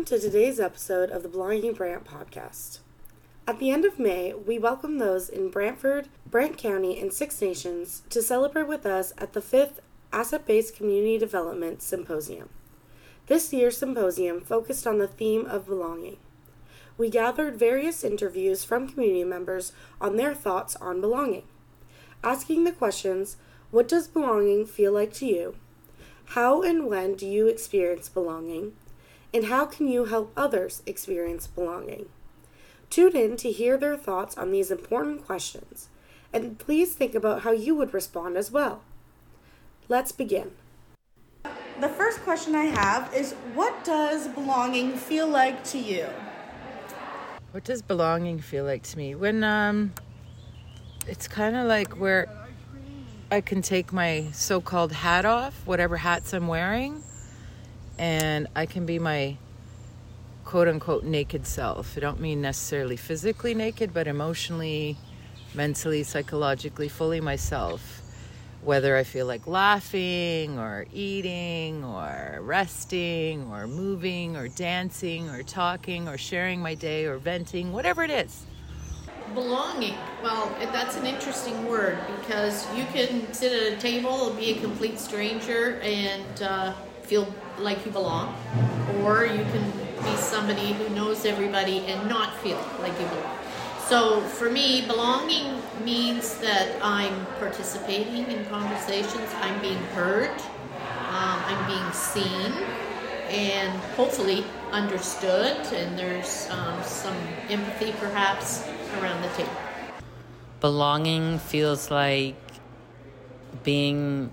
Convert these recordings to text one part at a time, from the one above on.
Welcome to today's episode of the Belonging Brant podcast. At the end of May, we welcome those in Brantford, Brant County, and Six Nations to celebrate with us at the fifth Asset Based Community Development Symposium. This year's symposium focused on the theme of belonging. We gathered various interviews from community members on their thoughts on belonging, asking the questions What does belonging feel like to you? How and when do you experience belonging? And how can you help others experience belonging? Tune in to hear their thoughts on these important questions, and please think about how you would respond as well. Let's begin. The first question I have is What does belonging feel like to you? What does belonging feel like to me? When um it's kind of like where I can take my so-called hat off, whatever hats I'm wearing, and I can be my quote unquote naked self. I don't mean necessarily physically naked, but emotionally, mentally, psychologically, fully myself. Whether I feel like laughing or eating or resting or moving or dancing or talking or sharing my day or venting, whatever it is. Belonging. Well, that's an interesting word because you can sit at a table and be a complete stranger and uh, feel like you belong, or you can be somebody who knows everybody and not feel like you belong. So for me, belonging means that I'm participating in conversations, I'm being heard, um, I'm being seen, and hopefully understood, and there's um, some empathy perhaps around the table. Belonging feels like being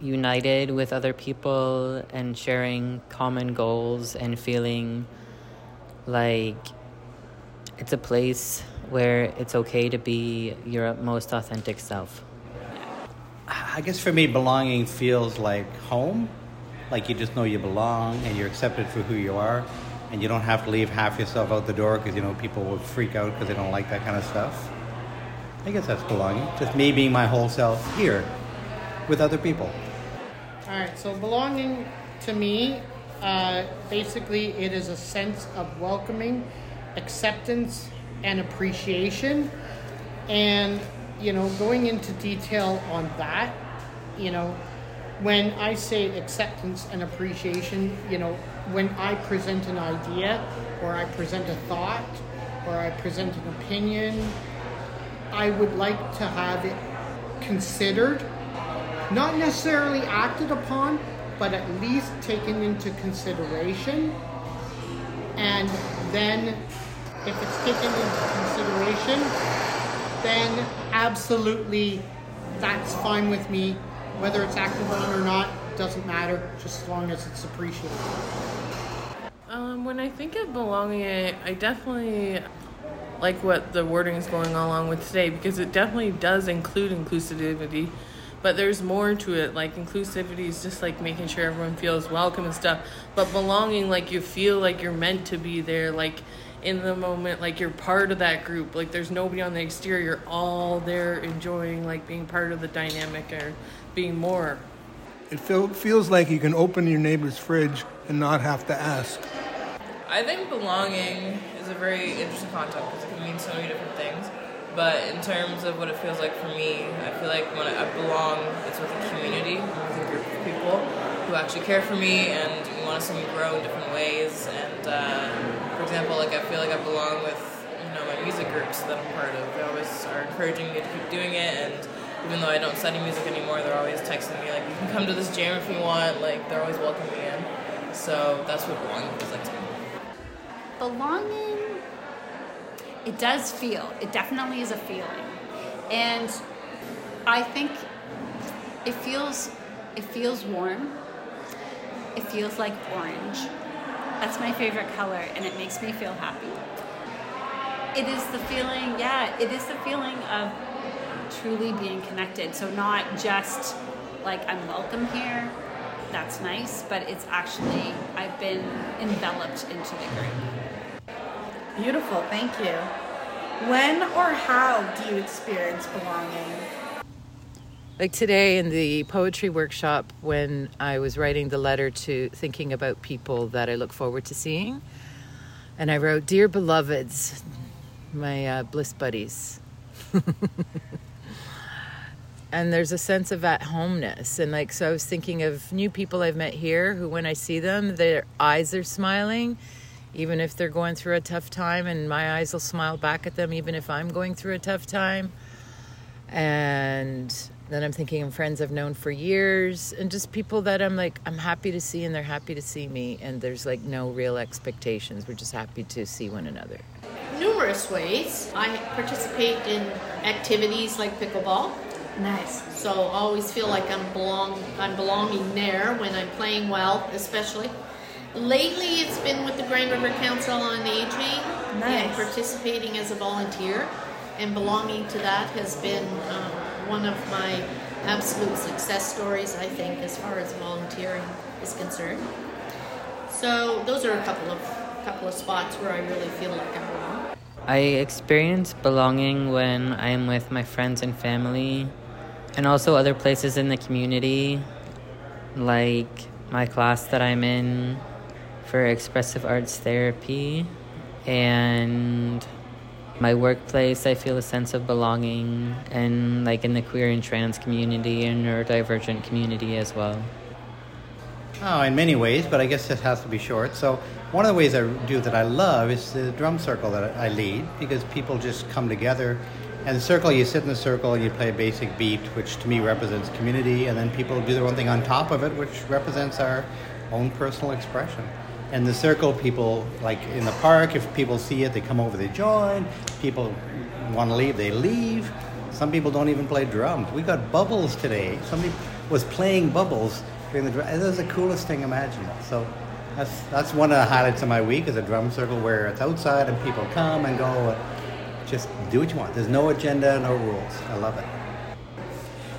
united with other people and sharing common goals and feeling like it's a place where it's okay to be your most authentic self? I guess for me, belonging feels like home. Like you just know you belong and you're accepted for who you are, and you don't have to leave half yourself out the door because you know people will freak out because they don't like that kind of stuff. I guess that's belonging. Just me being my whole self here with other people. All right, so belonging to me, uh, basically, it is a sense of welcoming, acceptance, and appreciation. And, you know, going into detail on that, you know, when I say acceptance and appreciation, you know, when I present an idea or I present a thought or I present an opinion, I would like to have it considered, not necessarily acted upon, but at least taken into consideration. And then if it's taken into consideration, then absolutely that's fine with me. Whether it's on or not doesn't matter, just as long as it's appreciated. Um, when I think of belonging, I, I definitely like what the wording is going along with today because it definitely does include inclusivity but there's more to it like inclusivity is just like making sure everyone feels welcome and stuff but belonging like you feel like you're meant to be there like in the moment like you're part of that group like there's nobody on the exterior all there enjoying like being part of the dynamic or being more. It feel, feels like you can open your neighbor's fridge and not have to ask. I think belonging is a very interesting concept because it can mean so many different things. But in terms of what it feels like for me i feel like when i belong it's with a community with a group of people who actually care for me and want to see me grow in different ways. And uh, for example, like I feel like I belong with you know my music groups that I'm part of. They always are encouraging me to keep doing it, and even though I don't study music anymore, they're always texting me like, "You can come to this jam if you want." Like they're always welcoming me in. So that's what belonging feels like to me. Belonging, it does feel. It definitely is a feeling, and I think it feels it feels warm. It feels like orange that's my favorite color, and it makes me feel happy. It is the feeling, yeah, it is the feeling of truly being connected. So, not just like I'm welcome here, that's nice, but it's actually, I've been enveloped into the group. Beautiful, thank you. When or how do you experience belonging? like today in the poetry workshop when I was writing the letter to thinking about people that I look forward to seeing. And I wrote, Dear beloveds, my uh, bliss buddies. and there's a sense of at homeness. And like, so I was thinking of new people I've met here who, when I see them, their eyes are smiling, even if they're going through a tough time, and my eyes will smile back at them, even if I'm going through a tough time. And then I'm thinking of friends I've known for years and just people that I'm like, I'm happy to see and they're happy to see me. And there's like no real expectations. We're just happy to see one another. Numerous ways. I participate in activities like pickleball. Nice. So always feel like I'm belong I'm belonging there when I'm playing well, especially. Lately, it's been with the Grand River Council on Aging and participating as a volunteer, and belonging to that has been um, one of my absolute success stories. I think, as far as volunteering is concerned. So those are a couple of couple of spots where I really feel like I belong. I experience belonging when I'm with my friends and family, and also other places in the community, like my class that I'm in for expressive arts therapy, and my workplace. I feel a sense of belonging, and like in the queer and trans community and neurodivergent community as well. Oh, in many ways, but I guess it has to be short. So, one of the ways I do that I love is the drum circle that I lead because people just come together. And the circle, you sit in the circle and you play a basic beat, which to me represents community, and then people do their own thing on top of it, which represents our own personal expression. And the circle, people, like in the park, if people see it, they come over, they join. People want to leave, they leave. Some people don't even play drums. We got bubbles today. Somebody was playing bubbles during the drum. That was the coolest thing imaginable. So that's that's one of the highlights of my week is a drum circle where it's outside and people come and go. And just do what you want. There's no agenda, no rules. I love it.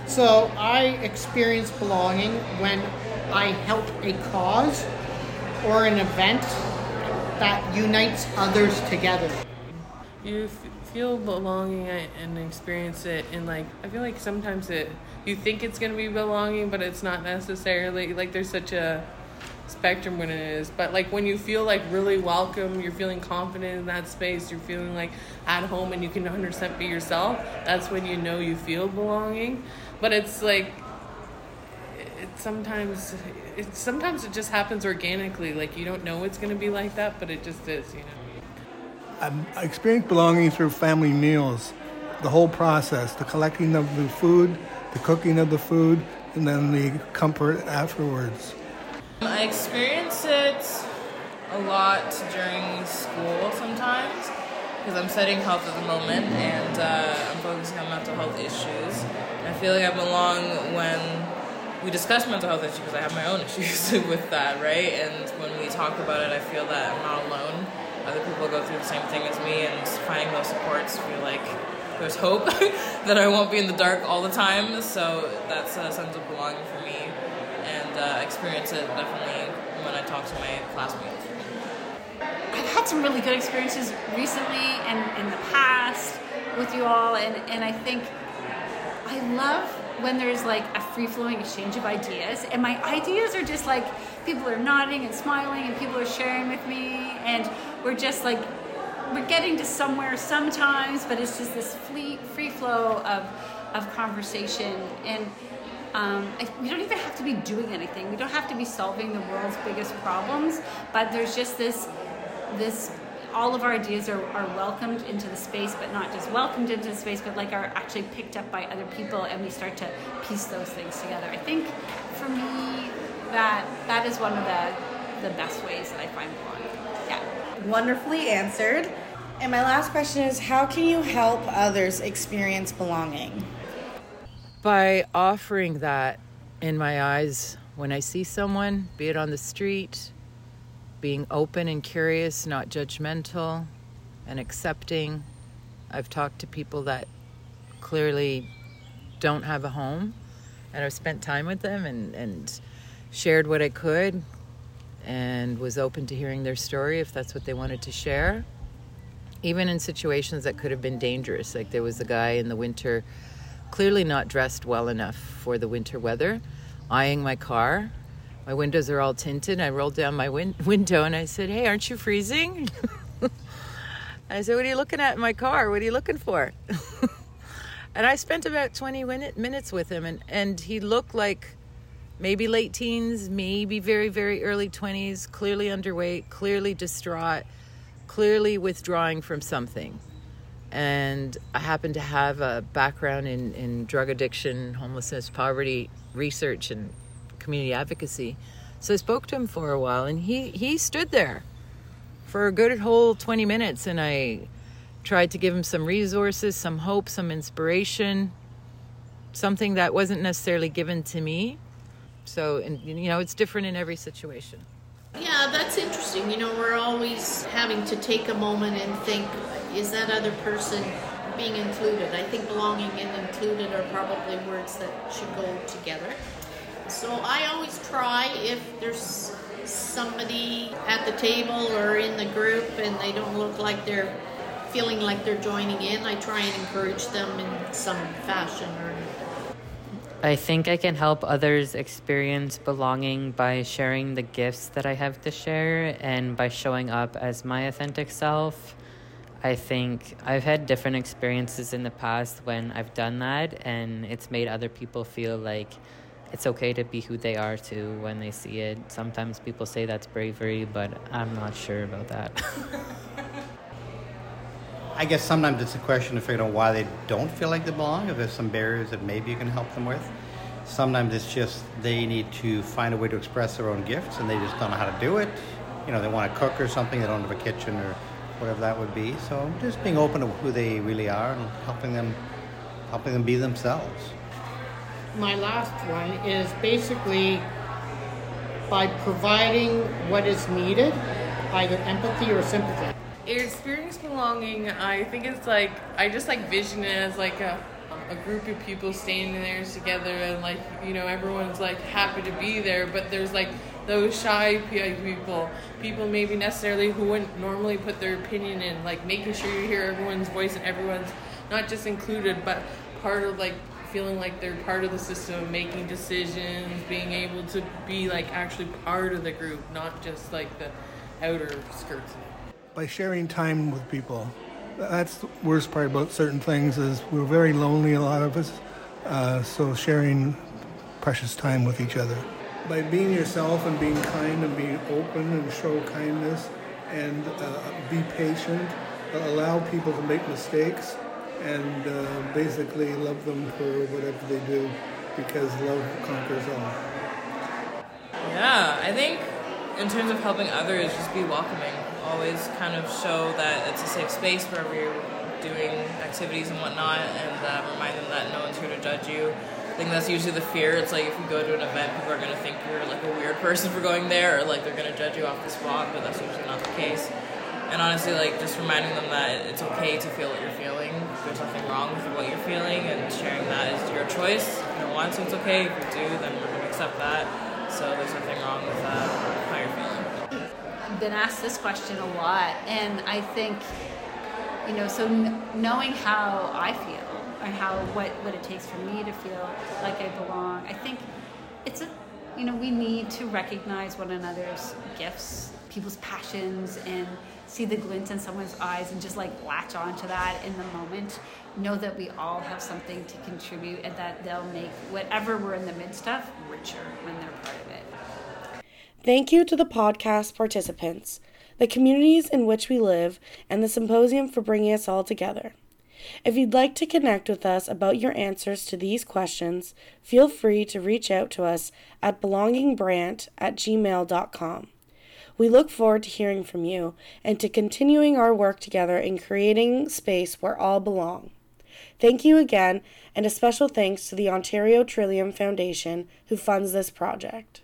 So I experience belonging when I help a cause or an event that unites others together. You f- feel belonging and experience it and like I feel like sometimes it you think it's gonna be belonging, but it's not necessarily like there's such a spectrum when it is. But like when you feel like really welcome, you're feeling confident in that space, you're feeling like at home and you can 100% be yourself. That's when you know you feel belonging. But it's like it sometimes it sometimes it just happens organically. Like you don't know it's gonna be like that, but it just is. You know. I'm- I experienced belonging through family meals, the whole process, the collecting of the food, the cooking of the food, and then the comfort afterwards. I experience it a lot during school sometimes because I'm studying health at the moment and uh, I'm focusing on mental health issues. I feel like I belong when we discuss mental health issues because I have my own issues with that, right? And when we talk about it, I feel that I'm not alone. Other people go through the same thing as me, and finding those supports feel like there's hope that I won't be in the dark all the time. So that's a sense of belonging for me, uh, experience it definitely when I talk to my classmates. I've had some really good experiences recently and in the past with you all, and, and I think I love when there's like a free flowing exchange of ideas, and my ideas are just like people are nodding and smiling, and people are sharing with me, and we're just like we're getting to somewhere sometimes, but it's just this free free flow of of conversation and. Um, we don't even have to be doing anything. We don't have to be solving the world's biggest problems, but there's just this this all of our ideas are, are welcomed into the space but not just welcomed into the space but like are actually picked up by other people and we start to piece those things together i think for me that that is one of the the best ways that i find belonging yeah Wonderfully answered. And my last question is how can you help others experience belonging? By offering that in my eyes when I see someone, be it on the street, being open and curious, not judgmental and accepting. I've talked to people that clearly don't have a home, and I've spent time with them and, and shared what I could and was open to hearing their story if that's what they wanted to share. Even in situations that could have been dangerous, like there was a guy in the winter clearly not dressed well enough for the winter weather, eyeing my car. My windows are all tinted. I rolled down my win- window and I said, Hey, aren't you freezing? I said, What are you looking at in my car? What are you looking for? and I spent about 20 minute, minutes with him, and, and he looked like maybe late teens, maybe very, very early 20s, clearly underweight, clearly distraught, clearly withdrawing from something. And I happen to have a background in, in drug addiction, homelessness, poverty research, and community advocacy. So I spoke to him for a while, and he, he stood there for a good whole 20 minutes, and I tried to give him some resources, some hope, some inspiration, something that wasn't necessarily given to me. So, and you know, it's different in every situation. Yeah, that's interesting. You know, we're always having to take a moment and think, is that other person being included? I think belonging and included are probably words that should go together. So I always try if there's somebody at the table or in the group and they don't look like they're feeling like they're joining in, I try and encourage them in some fashion or I think I can help others experience belonging by sharing the gifts that I have to share and by showing up as my authentic self. I think I've had different experiences in the past when I've done that, and it's made other people feel like it's okay to be who they are too when they see it. Sometimes people say that's bravery, but I'm not sure about that. I guess sometimes it's a question of figuring out why they don't feel like they belong, if there's some barriers that maybe you can help them with. Sometimes it's just they need to find a way to express their own gifts and they just don't know how to do it. You know, they want to cook or something, they don't have a kitchen or whatever that would be. So just being open to who they really are and helping them helping them be themselves. My last one is basically by providing what is needed, either empathy or sympathy. Experience belonging, I think it's like I just like vision it as like a a group of people standing there together and like you know everyone's like happy to be there but there's like those shy people people maybe necessarily who wouldn't normally put their opinion in like making sure you hear everyone's voice and everyone's not just included but part of like feeling like they're part of the system making decisions being able to be like actually part of the group not just like the outer skirts by sharing time with people that's the worst part about certain things is we're very lonely a lot of us uh, so sharing precious time with each other by being yourself and being kind and being open and show kindness and uh, be patient allow people to make mistakes and uh, basically love them for whatever they do because love conquers all yeah i think in terms of helping others just be welcoming always kind of show that it's a safe space wherever you're doing activities and whatnot, and uh, remind them that no one's here to judge you. I think that's usually the fear. It's like if you go to an event, people are to think you're like a weird person for going there, or like they're to judge you off the spot, but that's usually not the case. And honestly, like just reminding them that it's okay to feel what you're feeling. There's nothing wrong with what you're feeling, and sharing that is your choice. If you want to, it's okay. If you do, then we're to accept that. So there's nothing wrong with uh, how you're feeling I've been asked this question a lot, and I think, you know, so knowing how I feel and how what what it takes for me to feel like I belong, I think it's a, you know, we need to recognize one another's gifts, people's passions, and see the glint in someone's eyes and just like latch onto that in the moment. Know that we all have something to contribute and that they'll make whatever we're in the midst of richer when they're part of it. Thank you to the podcast participants, the communities in which we live, and the symposium for bringing us all together. If you'd like to connect with us about your answers to these questions, feel free to reach out to us at belongingbrant at gmail.com. We look forward to hearing from you and to continuing our work together in creating space where all belong. Thank you again, and a special thanks to the Ontario Trillium Foundation who funds this project.